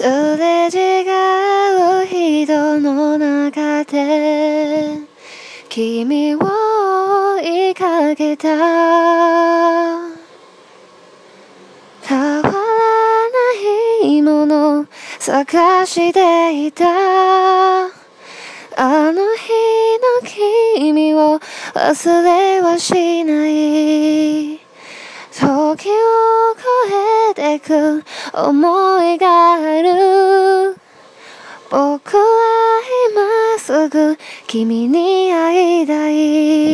すれ違う人の中で君を追いかけた。変わらないもの探していた。あの日の君を忘れはしない。時を超えてく思いがある。僕は今すぐ君に会いたい。